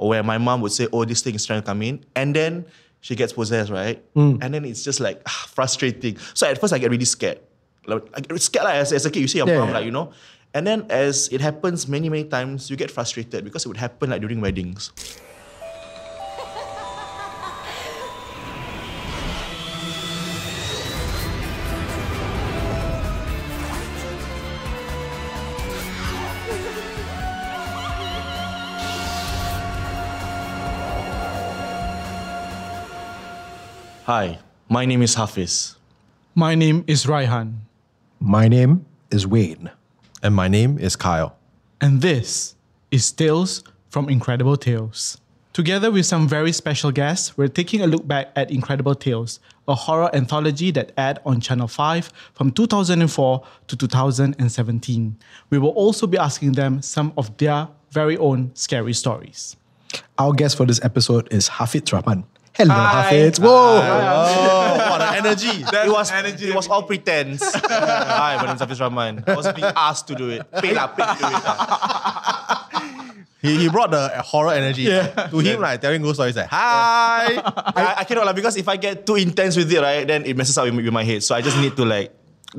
or where my mom would say, "Oh, this thing is trying to come in," and then she gets possessed, right? And then it's just like ah, frustrating. So at first I get really scared. Like, I get scared like, as, as a kid. You see your Yeah, mom, yeah. like you know. And then as it happens many many times, you get frustrated because it would happen like during weddings. Hi, my name is Hafidz. My name is Raihan, My name is Wayne. And my name is Kyle. and this is Tales from Incredible Tales. Together with some very special guests, we're taking a look back at Incredible Tales, a horror anthology that aired on Channel 5 from 2004 to 2017. We will also be asking them some of their very own scary stories. Our guest for this episode is Hafidz Rahman. Hello, Hi. Hafidz. Whoa. Oh, what an energy. it was it was all pretense. Hi, my name is Hafidz Rahman. I was being asked to do it. Paid lah, paid to do it. He, he brought the horror energy. To him, like telling ghost stories like, hi. I, I cannot lah because if I get too intense with it, right, then it messes up with, with my head. So I just need to like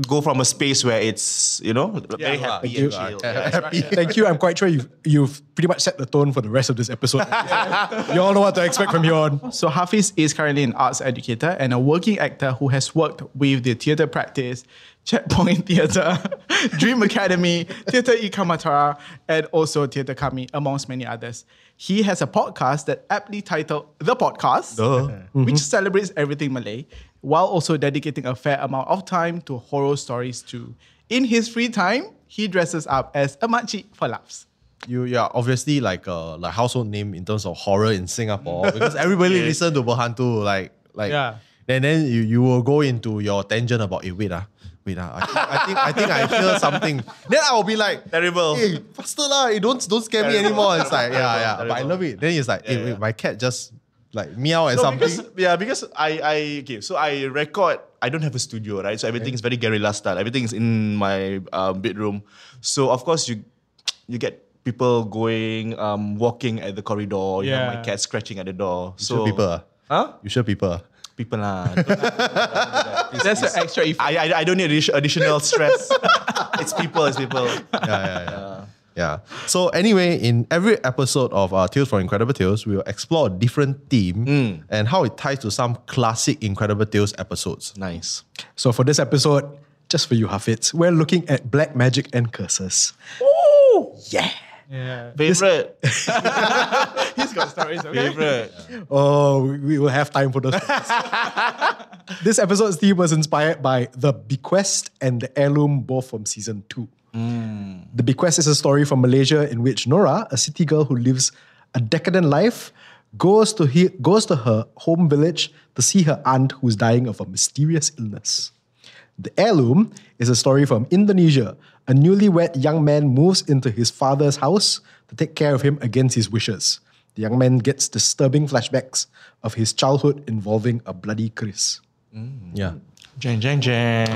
go from a space where it's you know very happy Thank you. and chill. Happy. Thank you. I'm quite sure you've, you've pretty much set the tone for the rest of this episode. you all know what to expect from here on. So Hafidz is currently an arts educator and a working actor who has worked with the theatre practice, Checkpoint Theatre, Dream Academy, Theatre Ekamatra, and also Theatre Kami, amongst many others. He has a podcast that aptly titled The Podcast, which celebrates everything Malay, while also dedicating a fair amount of time to horror stories too. In his free time, he dresses up as a makcik for laughs. You, you are obviously like a like household name in terms of horror in Singapore because everybody listen to Berhantu like like Yeah. and then you, you will go into your tangent about it. Wait ah, wait ah. I think I think I think I hear something. Then I will be like Terrible. Hey, faster lah! eh, Don't don't scare me anymore. It's like yeah yeah. But I love it. Then it's like hey, Yeah, wait, my cat just like meow at No, something. because yeah, because I I okay, so I record. I don't have a studio, right? So everything is very guerrilla style. Everything is in my um, bedroom. So of course you you get people going, um, walking at the corridor. You know, my cat scratching at the door. You So sure people. huh? You sure people. People lah. Don't- don't do that. Please, That's an extra effect. I, I I don't need additional stress. it's people. It's people. yeah, yeah, yeah. Yeah. So anyway, in every episode of uh, Tales from Incredible Tales, we will explore a different theme and how it ties to some classic Incredible Tales episodes. Nice. So for this episode, just for you, Hafidz, we're looking at black magic and curses. Oh yeah. Yeah. Favorite. He's got stories, okay? Favorite. Oh, we we will have time for those. this episode's theme was inspired by The Bequest and The Heirloom, both from season two. Mm. The Bequest is a story from Malaysia in which Nora, a city girl who lives a decadent life, goes to he- goes to her home village to see her aunt who's dying of a mysterious illness. The Heirloom is a story from Indonesia. A newlywed young man moves into his father's house to take care of him against his wishes. The young man gets disturbing flashbacks of his childhood involving a bloody kris. Mm. Yeah. Jang jang jang.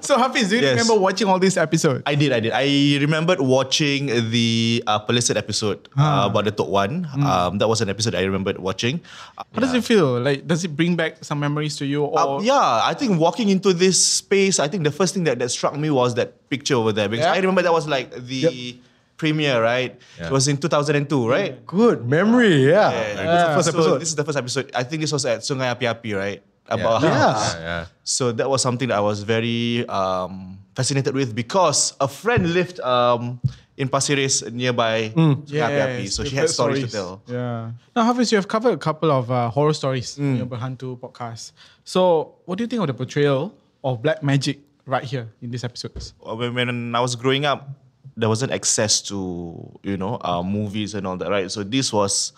So Hafidz, do you Yes. remember watching all these episodes? I did, I did. I remembered watching the uh, Pelesit episode uh, about the Tok One. Um, that was an episode I remembered watching. How does it feel? Like, does it bring back some memories to you? Uh, yeah, I think walking into this space, I think the first thing that, that struck me was that picture over there because Yeah. I remember that was like the premiere, right? It was in 2002, right? Good memory, yeah. Yeah. This is the first So episode. This is the first episode. I think this was at Sungai Api Api, right? About yeah. a house. Yeah. yeah. So that was something that I was very um, fascinated with because a friend lived um, in Pasir Ris nearby Sungai Api Api. So she had heard stories, to tell. Yeah. Now, Hafidz, you have covered a couple of uh, horror stories in your Berhantu podcast. So, what do you think of the portrayal of black magic right here in these episodes? When, when I was growing up, there wasn't access to you know uh, movies and all that, right? So this was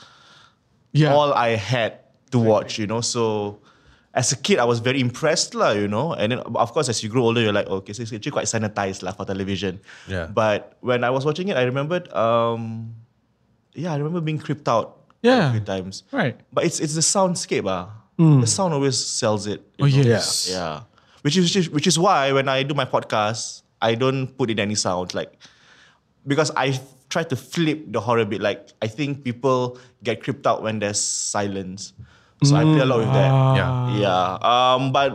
Yeah. all I had to watch, you know. So as a kid, I was very impressed, lah, you know. And then of course, as you grow older, you're like, okay, so it's actually quite sanitized, lah, for television. Yeah. But when I was watching it, I remembered, um, yeah, I remember being creeped out Yeah. a few times. Right. But it's it's the soundscape, ah. The sound always sells it. Oh, know? yes. Yeah. Which is which is why when I do my podcast, I don't put in any sound. Like because I try to flip the horror bit. Like I think people get creeped out when there's silence, so I play a lot with that. Yeah. Yeah. Um. But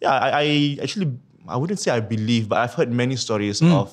yeah, I, I actually I wouldn't say I believe, but I've heard many stories of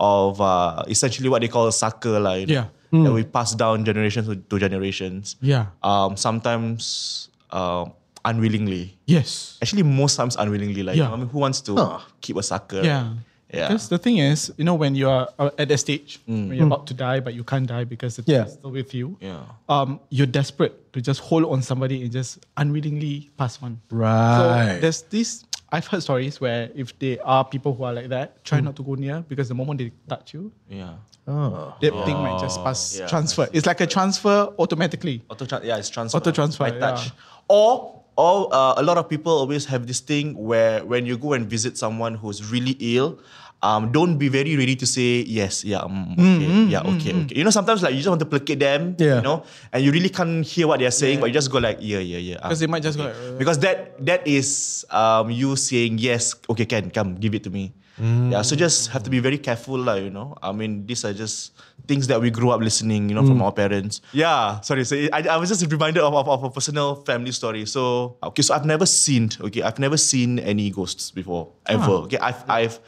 of uh, essentially what they call a saka, like Yeah. that we pass down generations to, to generations. Yeah. Um. Sometimes uh, unwillingly. Yes. Actually, most times unwillingly. Like, Yeah. I mean, who wants to keep a saka? Yeah. Yeah. Because the thing is, you know, when you are uh, at that stage, Mm. when you're about to die, but you can't die because the thing Yeah. still with you, Yeah. um, you're desperate to just hold on somebody and just unwillingly pass on. Right. So there's this, I've heard stories where if there are people who are like that, try Mm. not to go near because the moment they touch you, Yeah. that thing might just pass Yeah, transfer. It's like a transfer automatically. Auto tran- yeah, it's transfer. Auto transfer, by touch. Or or uh, a lot of people always have this thing where when you go and visit someone who's really ill, um, don't be very ready to say yes, yeah, um, okay, yeah, okay, okay. You know, sometimes like you just want to placate them, Yeah. you know, and you really can't hear what they're saying, but you just go like, yeah, yeah, yeah. Because ah, they might just go like, uh, because that that is um, you saying yes, okay, can come, give it to me. Yeah, so just have to be very careful, lah. You know, I mean, these are just things that we grew up listening, you know, from our parents. Yeah, sorry, so I, I was just reminded of, of, of a personal family story. So okay, so I've never seen, okay, I've never seen any ghosts before ever. Okay, I've I've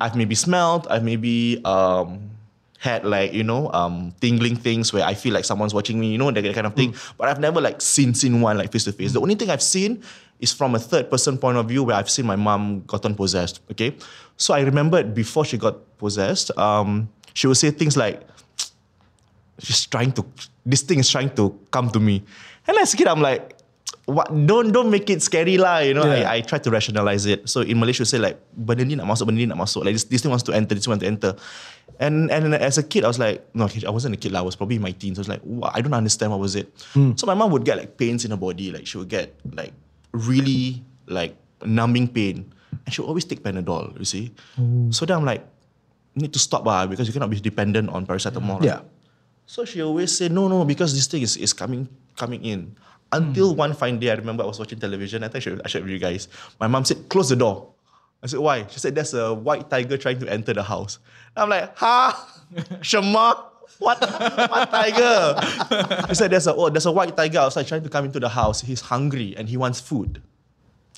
I've maybe smelled, I've maybe um had like you know um tingling things where I feel like someone's watching me, you know that, kind of thing. But I've never like seen seen one like face to face. The only thing I've seen is from a third person point of view where I've seen my mom gotten possessed. Okay, so I remembered before she got possessed, um, she would say things like, "She's trying to, this thing is trying to come to me," and as a kid I'm like. What, don't don't make it scary lah, you know. Yeah. I, I try to rationalize it. So in Malaysia, say like benda ni nak masuk, benda ni nak masuk. Like this, this thing wants to enter, this thing wants to enter. And and as a kid, I was like, no, I wasn't a kid lah. I was probably in my teens. I was like, wow, I don't understand what was it. So my mom would get like pains in her body. Like she would get like really like numbing pain, and she would always take Panadol. You see. So then I'm like, need to stop ah because you cannot be dependent on paracetamol. right? Yeah. So she always say, no, no, because this thing is, is coming coming in. Until one fine day, I remember I was watching television. I think I should, I shared with you guys. My mom said, close the door. I said, why? She said, there's a white tiger trying to enter the house. I'm like, huh? Shema? What, what tiger? She said, there's a, oh, there's a white tiger outside trying to come into the house. He's hungry and he wants food.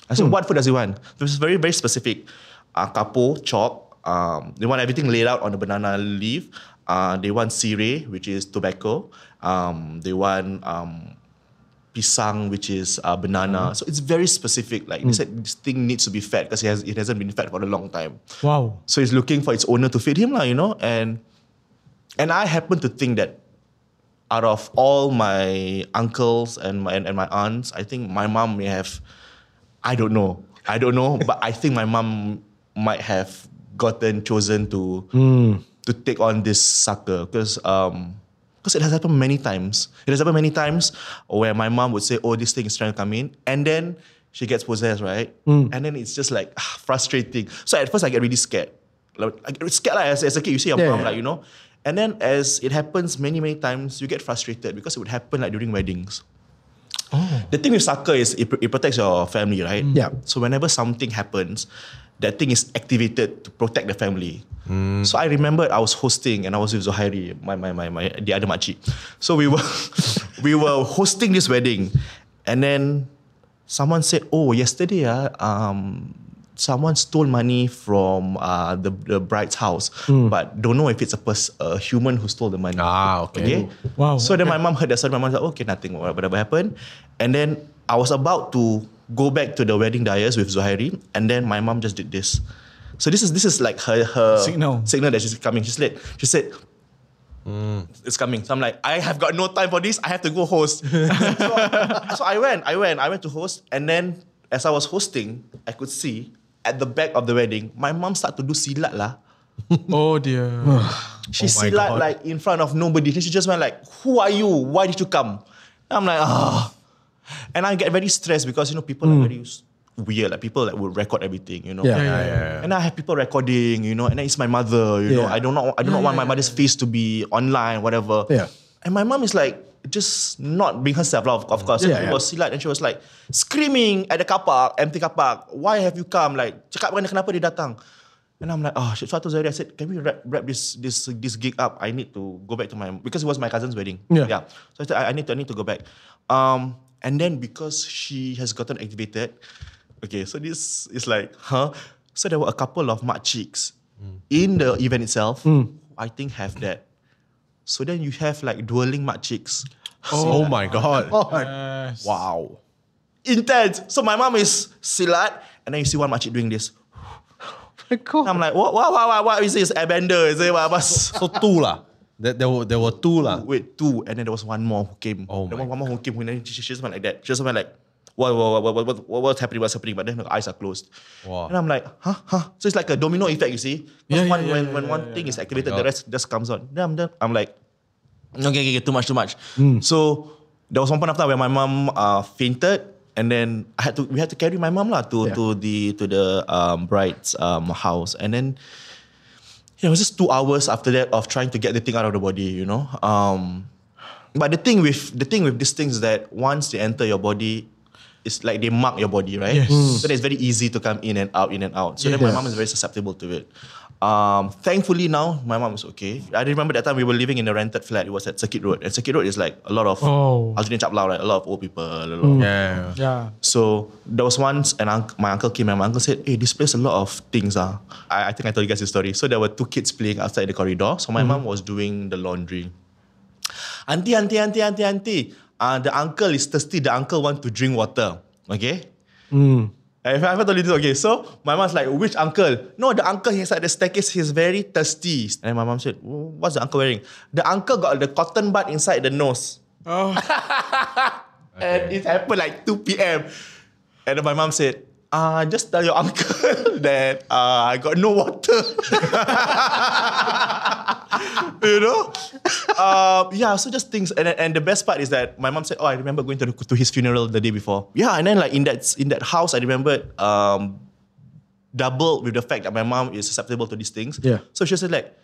I said, what food does he want? This is very, very specific. Uh, kapo, chop. Um, they want everything laid out on a banana leaf. Uh, they want sirih, which is tobacco. Um, they want um, pisang, which is uh, banana. So it's very specific. Like they said, this thing needs to be fed because it, has, it hasn't been fed for a long time. Wow. So he's looking for its owner to feed him, lah, you know. And and I happen to think that out of all my uncles and my and, and my aunts, I think my mom may have, I don't know, I don't know, but I think my mom might have gotten chosen to to take on this saka because um because it has happened many times. It has happened many times where my mom would say, "Oh, this thing is trying to come in," and then she gets possessed, right? And then it's just like ah, frustrating. So at first, I get really scared. Like, I get scared like, as, as a kid. You see your Yeah, mom, yeah. like you know. And then as it happens many many times, you get frustrated because it would happen like during weddings. The thing with saka is it, it protects your family, right? Yeah. So whenever something happens, that thing is activated to protect the family. So I remember I was hosting and I was with Zohairi, my, my, my, my the other makcik. So we were we were hosting this wedding, and then someone said, "Oh, yesterday, ah, um, someone stole money from uh, the the bride's house, but don't know if it's a pers- a human who stole the money." Ah, okay. Wow, So then my mom heard that story. My mom said, "Okay, nothing, whatever happened," and then I was about to go back to the wedding dais with Zohairi, and then my mom just did this. So this is this is like her her Signal. signal that she's coming. She's late. She said, it's coming. So I'm like, I have got no time for this. I have to go host. so, so I went, I went, I went to host. And then as I was hosting, I could see at the back of the wedding, my mom started to do silat lah. Oh dear. She Oh silat God. like in front of nobody. Then she just went like, who are you? Why did you come? And I'm like, ah. And I get very stressed because, you know, people are very s- weird. Like people that will record everything, you know. Yeah. Yeah, yeah, yeah. And I have people recording, you know, and then it's my mother, you know. I don't know I do not want my mother's face to be online, whatever. Yeah. And my mom is like just not being herself, of, of course. Yeah, Yeah, yeah. was silat and she was like screaming at the car park, empty car park. Why have you come? Like, cakap dengan dia kenapa dia datang. And I'm like, oh shit. So I told Zahiri, I said, can we wrap, wrap this this this gig up? I need to go back to my because it was my cousin's wedding. Yeah. Yeah. So I said, I, I need to I need to go back. Um, and then because she has gotten activated, okay, so this is like, huh? So there were a couple of makciks in the event itself. who I think have that. So then you have like dueling makciks. Oh, my god. Yes. Wow. Intense. So my mom is silat, and then you see one makcik doing this. My God. I'm like, what, what, what, what, what is this? Airbender? Is it what? what? So two lah. There, there were there were two lah. Wait, two, and then there was one more who came. Oh there my was one more who came. Who then she, she just went like that. She just went like, what, what, what, what, what, what, what's happening? What's happening? But then her eyes are closed. Wow. And I'm like, huh, huh. So it's like a domino effect, you see? Yeah, yeah, one, yeah, when yeah, when yeah, one thing is activated, the rest just comes on. Then I'm, then I'm like, okay, okay, okay, too much, too much. Hmm. So there was one point after where my mom uh, fainted, and then I had to we had to carry my mom lah to Yeah. to the to the um, bride's um, house, and then yeah, it was just two hours after that of trying to get the thing out of the body, you know. Um, but the thing with the thing with these things is that once they enter your body, it's like they mark your body, right? Yes. Mm. So it's very easy to come in and out, in and out. So then my mom is very susceptible to it. Um, thankfully now my mom is okay. I remember that time we were living in a rented flat. It was at Circuit Road, and Circuit Road is like a lot of Oh. alternate chaplau, right? A lot of old people. A lot of, Yeah. Yeah. so there was once an unc- my uncle came and my uncle said, Hey, this place a lot of things. Ah. I, I think I told you guys the story. So there were two kids playing outside the corridor. So my mom was doing the laundry. Auntie, auntie, auntie, auntie, auntie. Uh, the uncle is thirsty. The uncle want to drink water. Okay? If I ever told you this, okay, so my mom's like, which uncle? No, the uncle he's at the staircase, he's very thirsty. And my mom said, "Oh, what's the uncle wearing? The uncle got the cotton bud inside the nose. Oh. And it happened like 2 p.m. And then my mom said, uh, just tell your uncle that uh, I got no water. you know? Uh, yeah, so just things. And, and the best part is that my mom said, oh, I remember going to, the, to his funeral the day before. Yeah, and then like in that, in that house, I remembered um, doubled with the fact that my mom is susceptible to these things. Yeah. So she said like,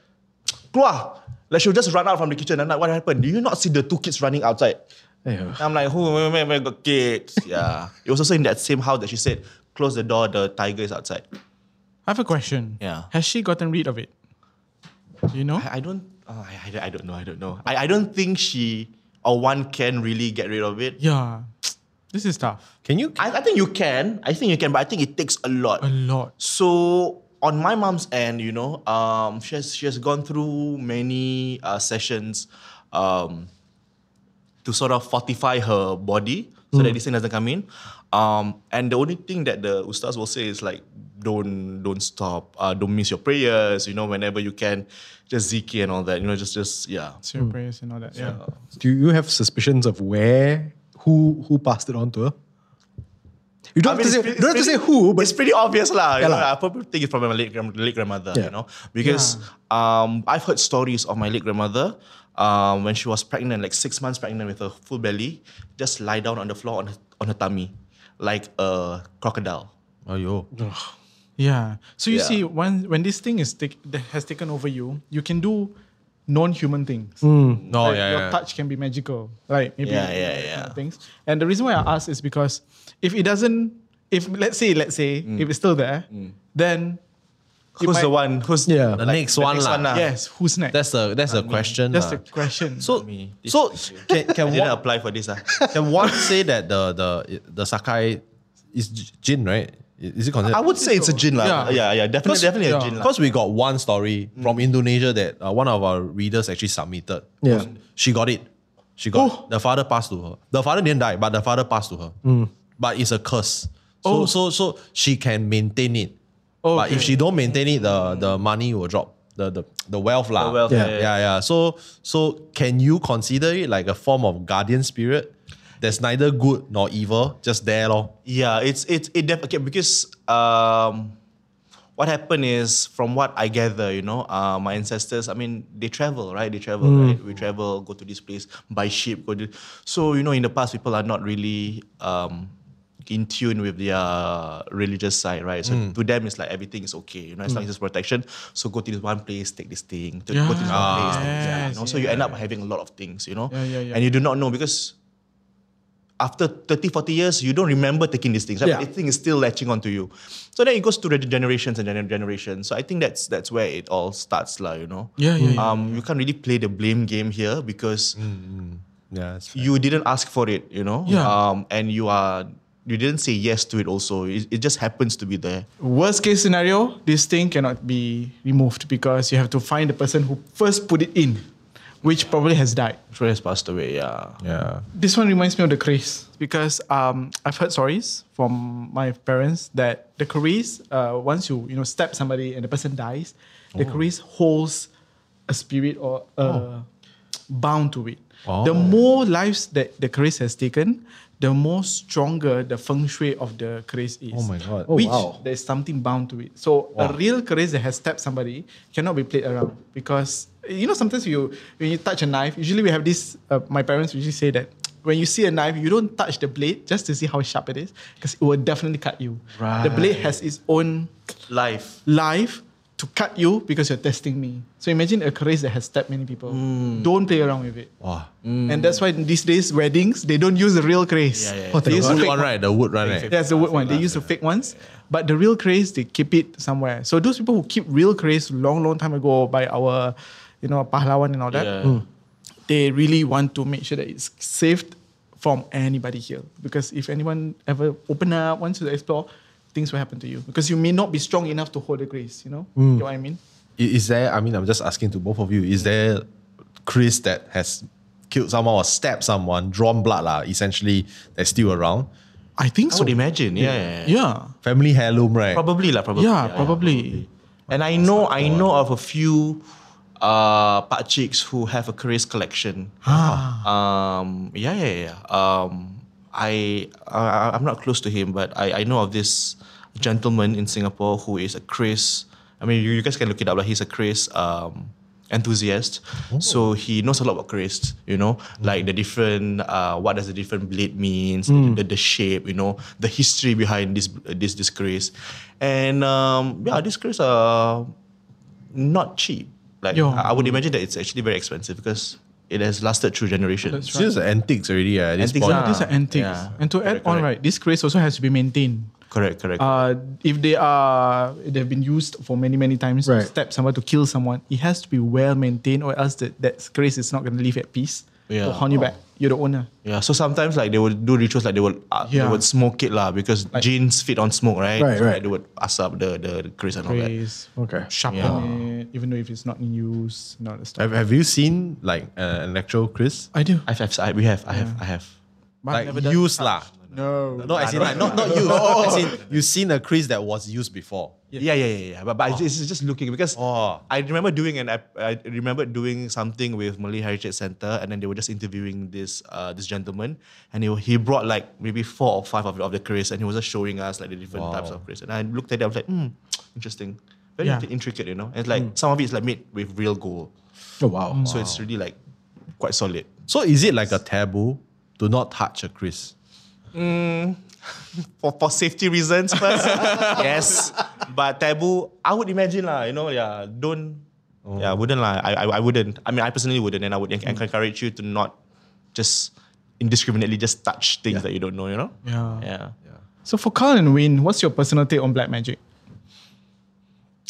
keluar. Like she'll just run out from the kitchen. And I'm like, what happened? Do you not see the two kids running outside? Yeah. I'm like, who man, man, got kids? Yeah. It was also in that same house that she said, close the door, the tiger is outside. I have a question. Yeah. Has she gotten rid of it? Do you know? I, I don't, oh, I, I, I don't know, I don't know. I, I don't think she or one can really get rid of it. Yeah. This is tough. Can you? I, I think you can. I think you can, but I think it takes a lot. A lot. So on my mom's end, you know, um, she has she has gone through many uh, sessions um, to sort of fortify her body so that this thing doesn't come in. Um, and the only thing that the ustaz will say is like, don't don't stop, uh, don't miss your prayers. You know, whenever you can, just zikir and all that. You know, just just yeah. Say your prayers and all that. Yeah. Do you have suspicions of where, who, who passed it on to her? You don't, I mean, have, to say, it's pre- you don't have to say who, but it's pretty obvious lah. Yeah You know, lah. I probably think it's from my late, grand- late grandmother. Yeah. You know, because um, I've heard stories of my late grandmother um, when she was pregnant, like six months pregnant with a full belly, just lie down on the floor on her, on her tummy, like a crocodile. Oh, yo. Yeah. So you Yeah. see, when when this thing is take, that has taken over you, you can do non-human things. Hmm. No, Like, yeah, your yeah. touch can be magical, like maybe Yeah, yeah, yeah. kind of things. And the reason why I ask is because if it doesn't, if let's say, let's say, hmm. if it's still there, hmm. then Who's might- the one? Who's Yeah. The next one lah. lah. Yes, who's next? That's the that's the question. That's lah. the question. So Me. This- so can I can one, apply for this. ah. can one say that the the the Sakai is jin right? Is it considered? I would say it's a jinn lah. Yeah. Yeah, yeah, definitely, definitely a yeah. jinn lah. Because we got one story from Indonesia that uh, one of our readers actually submitted. Yeah. She got it. She got it. The father passed to her. The father didn't die, but the father passed to her. But it's a curse. So so so she can maintain it. But if she don't maintain it, the the money will drop. The the, the wealth lah. The wealth, Yeah. yeah, yeah, yeah. So so can you consider it like a form of guardian spirit? That's neither good nor evil, just there lor. Yeah, it's it's it def- okay because um, what happened is from what I gather, you know, uh, my ancestors. I mean, they travel, right? They travel, right? We travel, go to this place by ship, go to. So you know, in the past, people are not really um, in tune with their religious side, right? So to them, it's like everything is okay, you know, as long as it's protection. So go to this one place, take this thing. To go to this one place, take this thing, you know. So you end up having a lot of things, you know, Yeah, yeah, yeah. and you do not know because after 30, 40 years, you don't remember taking these things. Right? Yeah. But the thing is still latching onto you. So then it goes to the generations and gener- generations. So I think that's that's where it all starts, lah. You know. Yeah, yeah, yeah, Um, you can't really play the blame game here because Yeah, you didn't ask for it. You know. Yeah. Um, and you are you didn't say yes to it. Also, it, it just happens to be there. Worst case scenario, this thing cannot be removed because you have to find the person who first put it in, which probably has died. Troy has passed away. Yeah. yeah. This one reminds me of the craze because um, I've heard stories from my parents that the craze, uh, once you you know stab somebody and the person dies, the craze holds a spirit or uh, bound to it. The more lives that the craze has taken, the more stronger the feng shui of the craze is. Oh my God. Oh, Which wow. there's something bound to it. So a real craze that has stabbed somebody cannot be played around because you know sometimes you when you touch a knife, usually we have this. Uh, my parents usually say that when you see a knife, you don't touch the blade just to see how sharp it is because it will definitely cut you. The blade has its own Life. life to cut you because you're testing me. So imagine a craze that has stabbed many people. Mm. Don't play around with it. Wow. And mm. that's why these days weddings they don't use the real craze. Yeah, yeah, yeah. They use The wood fake one, right? The wood one, right? that's the wood one. They use the fake ones. But the real craze, they keep it somewhere. So those people who keep real craze long, long time ago by our, you know, pahlawan and all that, Yeah. Hmm. they really want to make sure that it's saved from anybody here. Because if anyone ever open up, wants to explore, things will happen to you. Because you may not be strong enough to hold the grace, you know? You know what I mean? Is there, I mean, I'm just asking to both of you, is there kris that has killed someone or stabbed someone, drawn blood, lah, essentially, that's still around? I think I so. would imagine. Yeah. yeah, yeah. Yeah. Family heirloom, right? Probably lah. Probably. Yeah, probably. And I know, I know of a few uh, pakciks who have a kris collection. Ah. Um, yeah, yeah, yeah. Um, I, I, I'm not close to him, but I, I know of this gentleman in Singapore who is a kris. I mean, you, you guys can look it up. Like he's a kris um, enthusiast, so he knows a lot about kris. You know, like the different, uh, what does the different blade means, the, the shape. You know, the history behind this this this kris, and um, yeah, these kris are not cheap. Like Yo. I would imagine that it's actually very expensive because it has lasted through generations. That's It's just antiques already uh, at this Antiques point. are- These are antiques. Yeah. And to add on, correct. right, this craze also has to be maintained. Correct, correct. uh, if they are they've been used for many many times Right. to stab someone to kill someone, it has to be well maintained, or else that that grace is not going to live at peace. Yeah. Will haunt you back. You're the owner. yeah, so sometimes like they would do rituals like they would uh, they would smoke it lah because jinns feed on smoke, right? Right, so right. Like, they would asap the the, the kris and all that. Grace, Okay. sharpen Yeah. it, even though if it's not in use, not the stuff. Have, have you seen like uh, an actual kris? I do. I've, I've, I, we have, I have, I have. But I've Like never done used lah. No. No, as in like not not used. As in you seen a kris that was used before. Yeah, yeah, yeah, yeah. But, but it's it's just looking because Oh. I remember doing an ep- I remember doing something with Malay Heritage Center, and then they were just interviewing this uh, this gentleman, and he he brought like maybe four or five of, of the kris, and he was just showing us like the different types of kris, and I looked at it, I was like, hmm, interesting, very Yeah. intricate, you know. And it's like mm. some of it is like made with real gold, Oh wow. so it's really like quite solid. So is it like a taboo Do not touch a kris? Mm, for, for safety reasons first. yes. But taboo, I would imagine lah, you know, yeah, don't, oh. yeah, wouldn't lah. I, I, I wouldn't. I mean, I personally wouldn't, and I would en- mm. encourage you to not just indiscriminately just touch things that you don't know, you know? Yeah. Yeah. Yeah. So for Carl and Wayne, what's your personal take on black magic?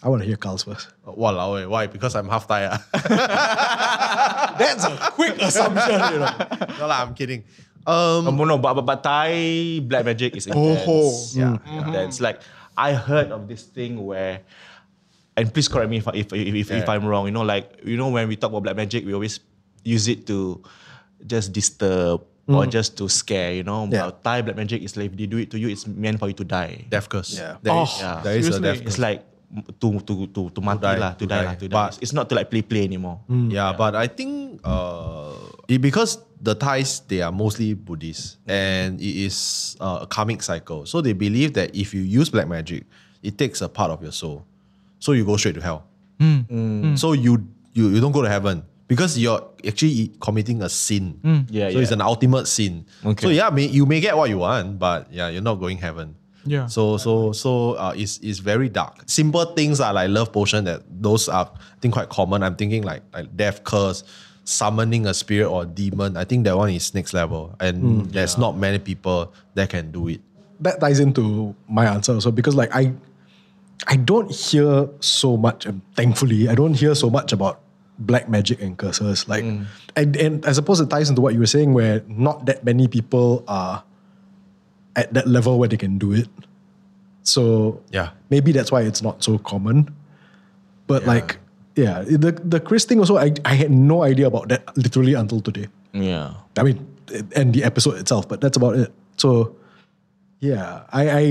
I want to hear Carl's first. Walao, eh, why? Because I'm half Thai. ah. That's a quick assumption, you know. no lah, I'm kidding. Um, Um, no, but, but, but Thai black magic is intense. Oh. Yeah, yeah that's like, I heard of this thing where, and please correct me if, I- if, if, if, if Yeah. I'm wrong, you know, like, you know, when we talk about black magic, we always use it to just disturb or just to scare, you know. Yeah. But Thai black magic is like, if they do it to you, it's meant for you to die. death curse. Yeah. There Oh, is- yeah. there is a death curse. It's like to to to to mati die, lah, to to, die, die. lah, to die. But- It's- it's not to like play play anymore. Hmm. Yeah, but I think uh, it, because the Thais they are mostly Buddhist and it is uh, a karmic cycle. So they believe that if you use black magic, it takes a part of your soul, so you go straight to hell. Hmm. Hmm. So you you you don't go to heaven because you're actually committing a sin. Yeah, so it's an ultimate sin. Okay. So yeah, may, you may get what you want, but yeah, you're not going heaven. Yeah. So so so uh, it's, it's very dark. Simple things are like love potion that those are I think quite common. I'm thinking like like death curse, summoning a spirit or demon, I think that one is next level. And hmm. there's not many people that can do it. that ties into my answer also because like I I don't hear so much and thankfully I don't hear so much about black magic and curses like hmm. and, and I suppose it ties into what you were saying where not that many people are at that level where they can do it so Yeah. maybe that's why it's not so common but Yeah. like yeah the the kris thing also I, I had no idea about that literally until today Yeah. I mean, and the episode itself, but that's about it. So, yeah, I, I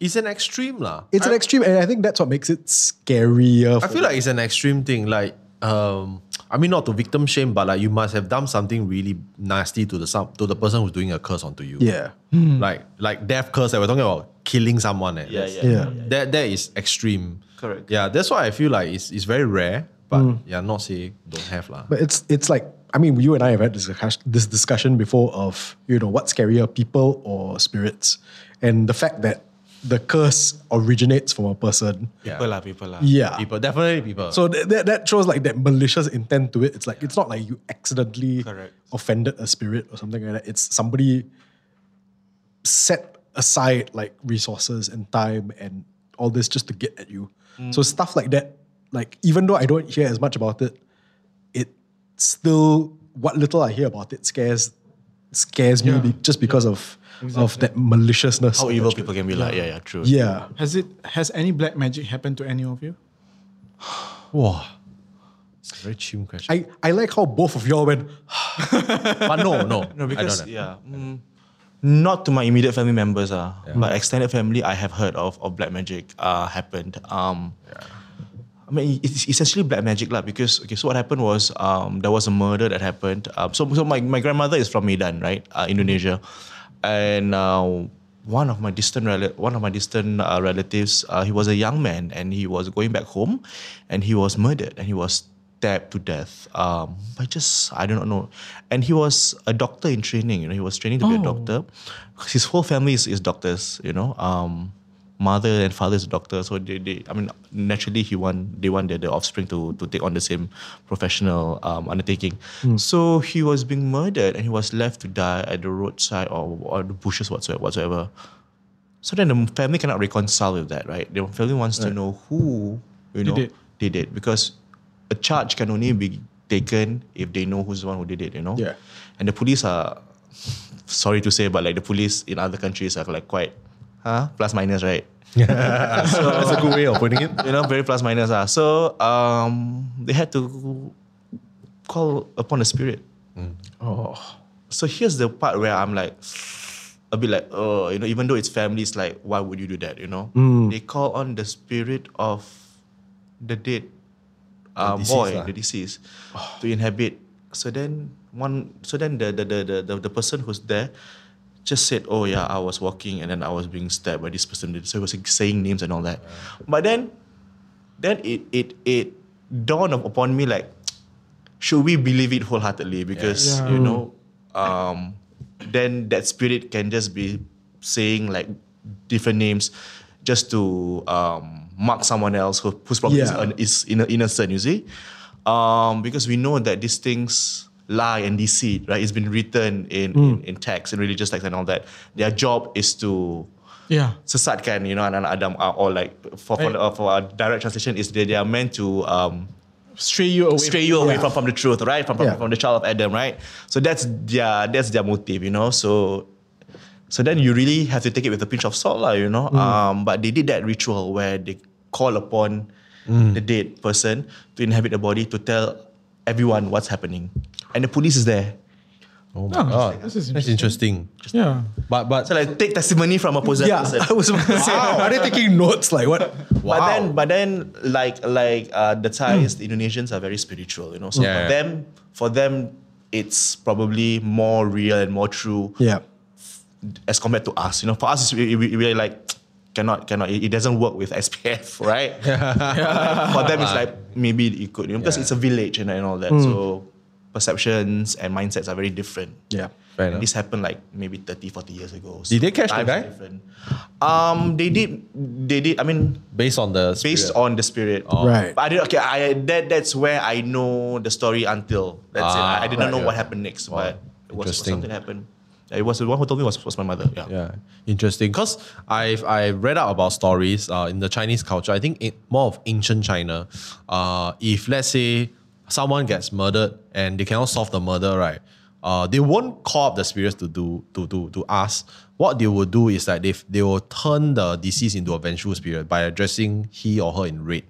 It's an extreme lah. it's an extreme, and I think that's what makes it scarier. I feel like it's an extreme thing. Like, um, I mean, not to victim shame, but like you must have done something really nasty to the some to the person who's doing a curse onto you. yeah, Like like death curse that we're talking about killing someone. Eh. Yeah, That's- yeah. yeah. That that is extreme. Correct. Yeah, that's why I feel like it's it's very rare. But yeah, not say don't have lah. But it's it's like I mean, you and I have had this this discussion before of you know what's scarier, people or spirits, and the fact that the curse originates from a person. Yeah. People lah, people lah. Yeah. People definitely people. So that, that, that shows like that malicious intent to it. It's like it's not like you accidentally Correct. offended a spirit or something like that. It's somebody set aside like resources and time and all this just to get at you. Mm. So stuff like that, like even though I don't hear as much about it, it still what little I hear about it scares scares me be, just because of of that maliciousness. How evil people can be like. Yeah, yeah, true. Yeah. Has it has any black magic happened to any of you? wow. It's a very chim question. I, I like how both of y'all went, but no, no. No, I because don't yeah, mm, not to my immediate family members, uh, but extended family, I have heard of, of black magic uh, happened. Um, yeah. I mean, it's essentially black magic lah. Because okay, so what happened was um, there was a murder that happened. Um, so so my, my grandmother is from Medan, right, uh, Indonesia, and uh, one of my distant rel- one of my distant uh, relatives, uh, he was a young man and he was going back home, and he was murdered and he was stabbed to death um, by just I do not know, and he was a doctor in training. You know, he was training to be a doctor. His whole family is, is doctors. You know. Um, mother and father is a doctor, so they, they I mean naturally he want they want their, their offspring to to take on the same professional um, undertaking. So he was being murdered and he was left to die at the roadside or, or the bushes whatsoever whatsoever. So then the family cannot reconcile with that, right? The family wants to know who you know Did it. did it because a charge can only be taken if they know who's the one who did it, you know? Yeah. And the police are sorry to say, but like the police in other countries are like quite huh? Plus minus, right? Yeah. so, That's a good way of putting it. You know, very plus minus. Uh. So um they had to call upon the spirit. oh, So here's the part where I'm like a bit like, oh, you know, even though it's family, it's like, why would you do that? You know? They call on the spirit of the dead uh, deceased boy, lah. the deceased, to inhabit. So then one so then the the, the the the the person who's there just said, Oh yeah, I was walking and then I was being stabbed by this person. So he was saying names and all that. But then then it it it dawned upon me like should we believe it wholeheartedly because Yeah. you know um then that spirit can just be saying like different names just to um mark someone else who, who's probably Yeah. is, is inno- innocent you see um because we know that these things lie and deceit right it's been written in, in in text in religious text and all that their job is to Yeah. sesatkan you know anak-anak Adam uh, or like for for, Right. uh, for a direct translation is they, they are meant to um Stray you away. stray you away Yeah. from, from the truth, right? From, from, Yeah. from the child of Adam, right? So that's their that's their motive, you know. So so then you really have to take it with a pinch of salt, lah, you know. Um, but they did that ritual where they call upon the dead person to inhabit the body to tell everyone what's happening, and the police is there. Oh my Oh, god, this is that's interesting. Yeah. But but So like take testimony from a possessed yeah. person. I was about to say, are they taking notes? Like what? Wow. But then, but then, like like uh, the Thais, the Indonesians are very spiritual, you know. So Yeah, for yeah. them, for them, it's probably more real and more true Yeah. as compared to us. You know, for us, it's we, we, we're like cannot cannot. It, it doesn't work with SPF, right? for them, it's like maybe it could, you know, because Yeah. it's a village and, and all that. So perceptions and mindsets are very different. Yeah. Fair this happened like maybe 30, 40 years ago. Did they catch the times guy? Different. Um, they did. They did. I mean, Based on the based on the spirit. Right. But I did okay. I that that's where I know the story until that's it. I, I didn't Ah, know right, what happened next, Wow. but it was Interesting. something happened. It was the one who told me was, was my mother. Yeah. Yeah, interesting. Because I've I read out about stories uh, in the Chinese culture. I think it, more of ancient China. Uh, if let's say someone gets murdered and they cannot solve the murder, right? Uh, they won't call up the spirits to do to to to ask. What they will do is that they they will turn the deceased into a vengeful spirit by addressing he or her in red.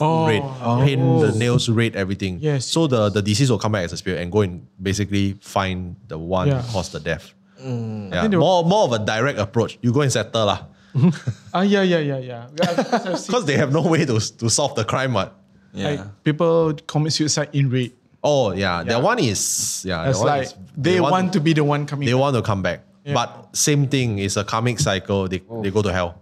Oh. red, paint the nails red, everything. Yes, So the, the deceased will come back as a spirit and go and basically find the one Yeah. who caused the death. Yeah, think were- more more of a direct approach. You go and settle lah, Ah, yeah, yeah, yeah, yeah. Yeah, because I've seen, because they have no way to to solve the crime. What? Yeah. like, people commit suicide in rape. Oh yeah, that one is yeah. It's like is- they, want, to be the one coming. they back. want to come back, Yeah. but same thing is a karmic cycle. They oh. they go to hell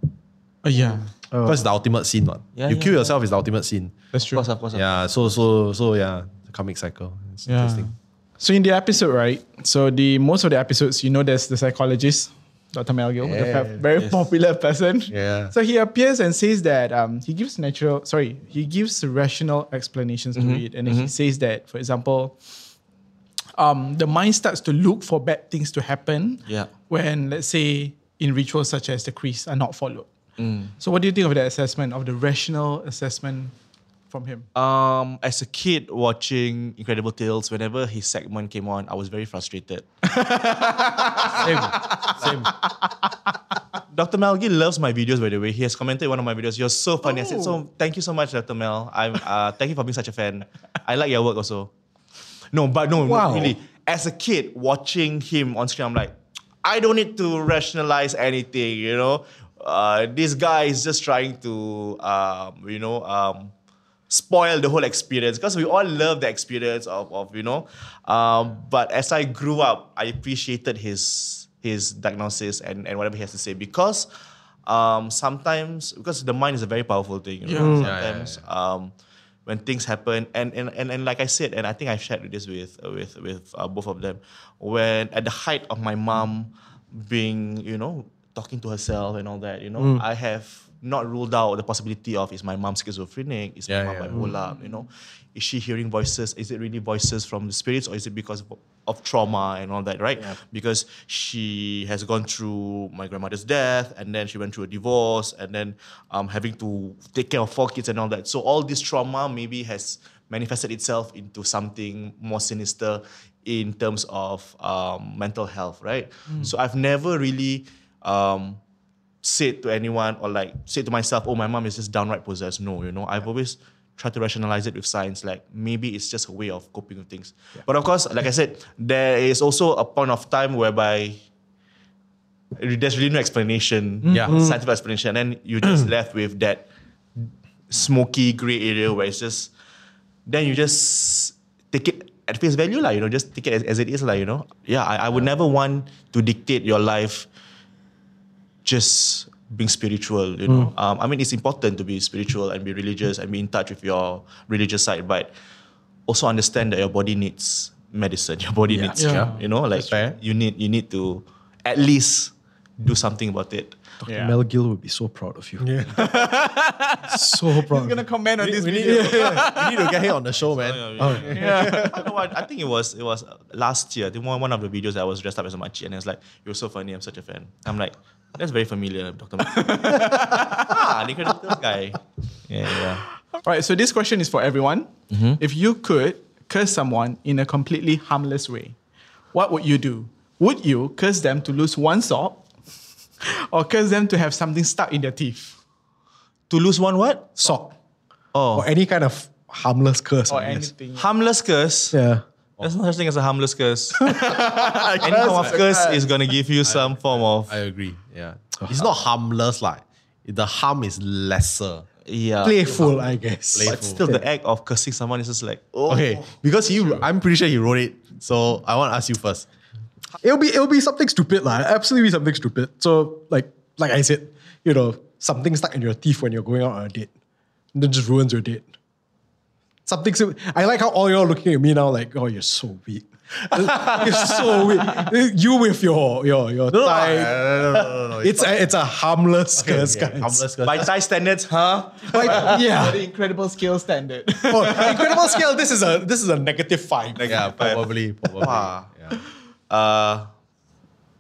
Oh, yeah, because it's the ultimate sin. One. Yeah, you yeah, kill yeah. yourself is the ultimate sin. that's Of true. course, of course. Yeah. So so so yeah, the karmic cycle. It's Yeah. interesting. So in the episode, right? So the most of the episodes, you know, there's the psychologist, Dr. Yeah, fa- very popular person. Yeah. So he appears and says that um, he gives natural, sorry, he gives rational explanations to it, and then he says that, for example, um, the mind starts to look for bad things to happen. Yeah. When let's say in rituals such as the crease are not followed. So what do you think of that assessment of the rational assessment from him? Um, as a kid watching Incredible Tales, whenever his segment came on, I was very frustrated. Same. Same. Dr. Mel Gill loves my videos, by the way. He has commented one of my videos. You're so funny. I said, so thank you so much, Dr. Mel. I'm uh, thank you for being such a fan. I like your work also. No, but no, Wow. really. As a kid watching him on screen, I'm like, I don't need to rationalize anything, you know. Uh, this guy is just trying to, um, you know, um, spoil the whole experience because we all love the experience of, of you know. Um, but as I grew up, I appreciated his his diagnosis and, and whatever he has to say because um, sometimes because the mind is a very powerful thing. You know? Yeah. Yeah, yeah, Sometimes um, when things happen and, and, and, and like I said, and I think I've shared this with with with uh, both of them, when at the height of my mom being you know talking to herself and all that, you know, I have not ruled out the possibility of is my mom schizophrenic, is Yeah, my mom yeah. bipolar, you know, is she hearing voices? Is it really voices from the spirits or is it because of, of trauma and all that, right? Because she has gone through my grandmother's death and then she went through a divorce and then um, having to take care of four kids and all that. So all this trauma maybe has manifested itself into something more sinister in terms of um, mental health, right? So I've never really um, said to anyone or like said to myself, oh, my mom is just downright possessed. No, you know, I've always tried to rationalize it with science. Like maybe it's just a way of coping with things. But of course, like I said, there is also a point of time whereby there's really no explanation, mm-hmm. Yeah. scientific explanation, and then you're just left with that smoky gray area where it's just, then you just take it at face value, like, you know, just take it as, as it is, like, you know. Yeah, I, I would never want to dictate your life just being spiritual, you know. Um, I mean, it's important to be spiritual and be religious and be in touch with your religious side, but also understand that your body needs medicine. Your body needs, Yeah. you know, like you need you need to at least do something about it. Yeah. Mel Gill would be so proud of you. so proud. I'm gonna comment on this We need, video. we need to get him on the show, man. I, don't know why- I think it was it was last year. I think one, one of the videos I was dressed up as a machi and it was like, You're so funny, I'm such a fan. I'm like, that's very familiar, Dr. ah, the Incredible Tales guy. Yeah, yeah. All right, so this question is for everyone. If you could curse someone in a completely harmless way, what would you do? Would you curse them to lose one sock or curse them to have something stuck in their teeth? To lose one what? Sock. Oh. Or any kind of harmless curse. Or anything? Harmless curse. Yeah. There's no such thing as a harmless curse. Any form of curse is gonna give you some form of I agree. Yeah. It's not harmless, like the harm is lesser. yeah. Playful, I guess. But still, the act of cursing someone is just like, oh, Okay, because he, I'm pretty sure he wrote it. So I want to ask you first. It'll be it'll be something stupid, lah. Absolutely be something stupid. So like like I said, you know, something stuck in your teeth when you're going out on a date. And then just ruins your date. Something. sim- I like how all y'all looking at me now like, oh, you're so weak. you're so weak. You with your your your No, no, no, no, no, no, no. It's a it's a harmless curse, yeah, guys. harmless curse. By Thai standards, huh? Like, yeah. The incredible skill standard. Oh, incredible scale. This is a this is a negative five. Yeah, probably, probably. Wow. Yeah. Uh,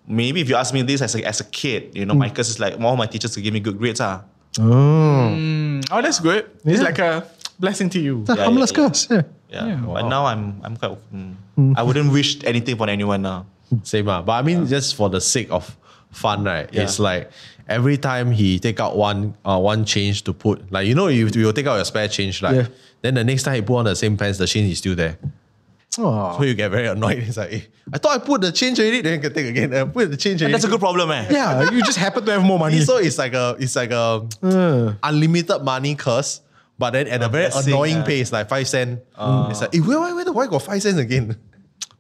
maybe if you ask me this as a, as a kid, you know, my curse is like all my teachers to give me good grades. Ah. oh, that's good. It's like a blessing to you. It's a Yeah, harmless yeah, yeah. curse. Yeah. Yeah. But now I'm I'm quite. Mm, I wouldn't wish anything for anyone now. Same ah. But I mean, just for the sake of fun, right? Yeah. It's like every time he take out one uh, one change to put, like you know, you you will take out your spare change, like Yeah. then the next time he put on the same pants, the change is still there. Oh. So you get very annoyed. It's like, eh, I thought I put the change already, then you can take again. I put the change already. That's a good problem, eh? Yeah, you just happen to have more money. So it's like a it's like a Uh. unlimited money curse, but then at a, very blessing, annoying ah. pace, like five cent. it's like, eh, where, where, where, why got five cents again?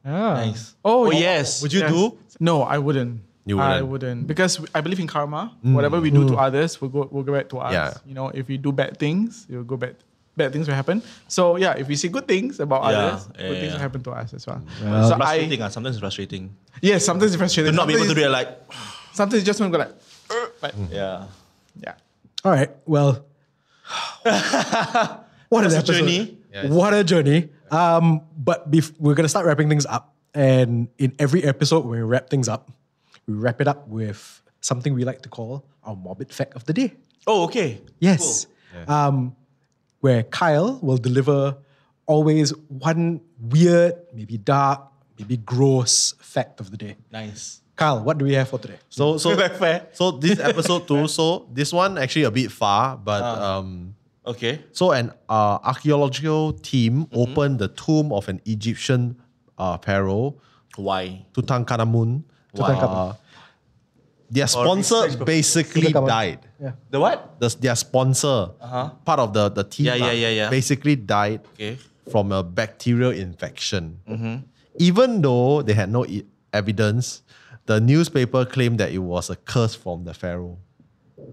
Ah. Nice. Oh, Oh, yes. Would you Yes. do? No, I wouldn't. You I wouldn't? wouldn't because I believe in karma. Whatever we do to others, will go will go back to us. Yeah. You know, if we do bad things, it will go back. Bad things will happen. So yeah, if we see good things about Yeah, others, yeah, good things will happen to us as well. It's so I frustrating. ah. Sometimes it's frustrating. yes, sometimes it's frustrating. To not be able to do it like, it's- Sometimes you just want to go like, "Uh," like yeah. yeah. All right. Well, what an That's a episode. journey. Yeah, what a journey. Um, but bef- we're gonna start wrapping things up, and in every episode, when we wrap things up, we wrap it up with something we like to call our morbid fact of the day. Oh, okay. Yes. Um, where Kyle will deliver always one weird, maybe dark, maybe gross fact of the day. Nice. Kyle, what do we have for today? So so Very fair. so this episode too. So this one actually a bit far, but Ah. um. Okay. So an uh, archaeological team opened the tomb of an Egyptian uh, pharaoh, Why? Tutankhamun. Tutankhamun. Uh, their sponsor basically died. Yeah. The what? The, their sponsor, part of the, the team, Yeah, yeah, yeah, yeah. basically died Okay. from a bacterial infection. Mm-hmm. Even though they had no e- evidence, the newspaper claimed that it was a curse from the pharaoh.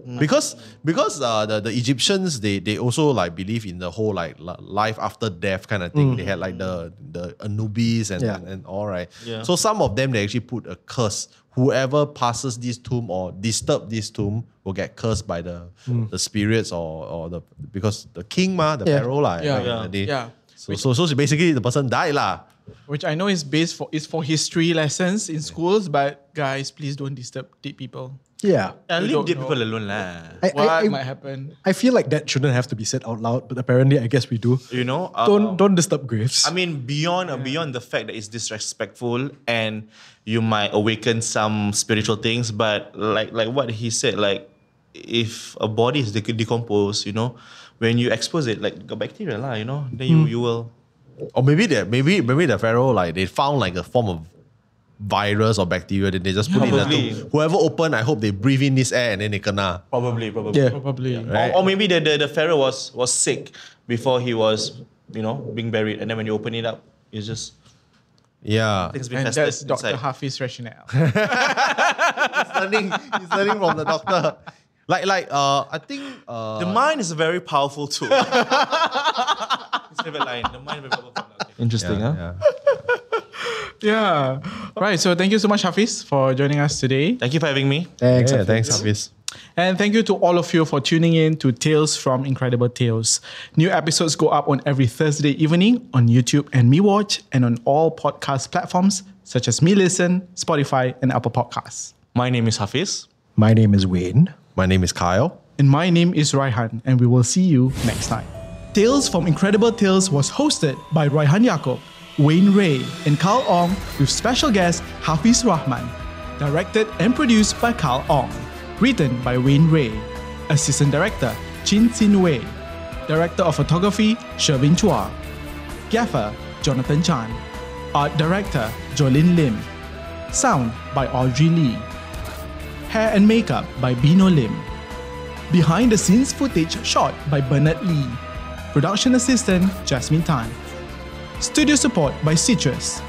Mm. Because because uh, the, the Egyptians they they also like believe in the whole like li- life after death kind of thing. They had like the the Anubis and, Yeah. and, and all right. Yeah. So some of them they actually put a curse. Whoever passes this tomb or disturb this tomb will get cursed by the the spirits or or the because the king ma the Yeah. pharaoh lah. Yeah. back in Yeah. the day. Yeah. So, so so basically the person died lah. Which I know is based for is for history lessons in schools, but guys, please don't disturb dead people. Yeah. Uh, leave don't dead people alone lah. I, What I, I, might happen? I feel like that shouldn't have to be said out loud, but apparently I guess we do. You know? uh, Don't don't disturb graves. I mean, beyond uh, beyond the fact that it's disrespectful and you might awaken some spiritual things, but like like what he said, like if a body is dec- decomposed, you know, when you expose it, like got bacteria lah, you know, then you you will. Or maybe that maybe maybe the pharaoh like they found like a form of virus or bacteria that they just put in the Probably. Whoever open, I hope they breathe in this air and then they kena. Probably, probably. Yeah. Probably. Right. Or, or maybe the, the, the pharaoh was was sick before he was, you know, being buried, and then when you open it up, it's just Yeah. things been And tested that's Dr. inside. Hafidz rationale. he's learning, he's learning from the doctor. Like like uh I think uh The mind is a very powerful tool. His favorite line. The mind is very powerful. Okay. Interesting, yeah, huh? yeah. Yeah. Right. So thank you so much, Hafidz, for joining us today. Thank you for having me. Thanks. Yeah, Hafidz. thanks, Hafidz. And thank you to all of you for tuning in to Tales from Incredible Tales. New episodes go up on every Thursday evening on YouTube and MeWatch and on all podcast platforms such as Me Listen, Spotify, and Apple Podcasts. My name is Hafidz. My name is Wayne. My name is Kyle. And my name is Raihan, and we will see you next time. Tales from Incredible Tales was hosted by Raihan Yacob, Wayne Rée, and Kyle Ong, with special guest Hafidz Rahman. Directed and produced by Kyle Ong. Written by Wayne Rée. Assistant Director Chin Qin Wei. Director of Photography Chervin Chua. Gaffer Jonathan Chan. Art Director Joline Lim. Sound by Audrey Lee. Hair and makeup by Beno Lim. Behind the scenes footage shot by Bernard Lee. Production assistant Jasmine Tan. Studio support by Citrous.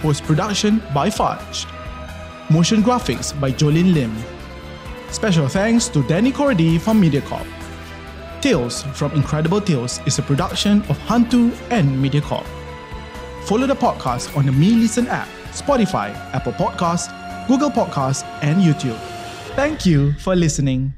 Post production by Fudge. Motion graphics by Joline Lim. Special thanks to Danny Cordy from Mediacorp. Tales from Incredible Tales is a production of Hantu and MediaCorp. Follow the podcast on the Me Listen app, Spotify, Apple Podcasts, Google Podcasts, and YouTube. Thank you for listening.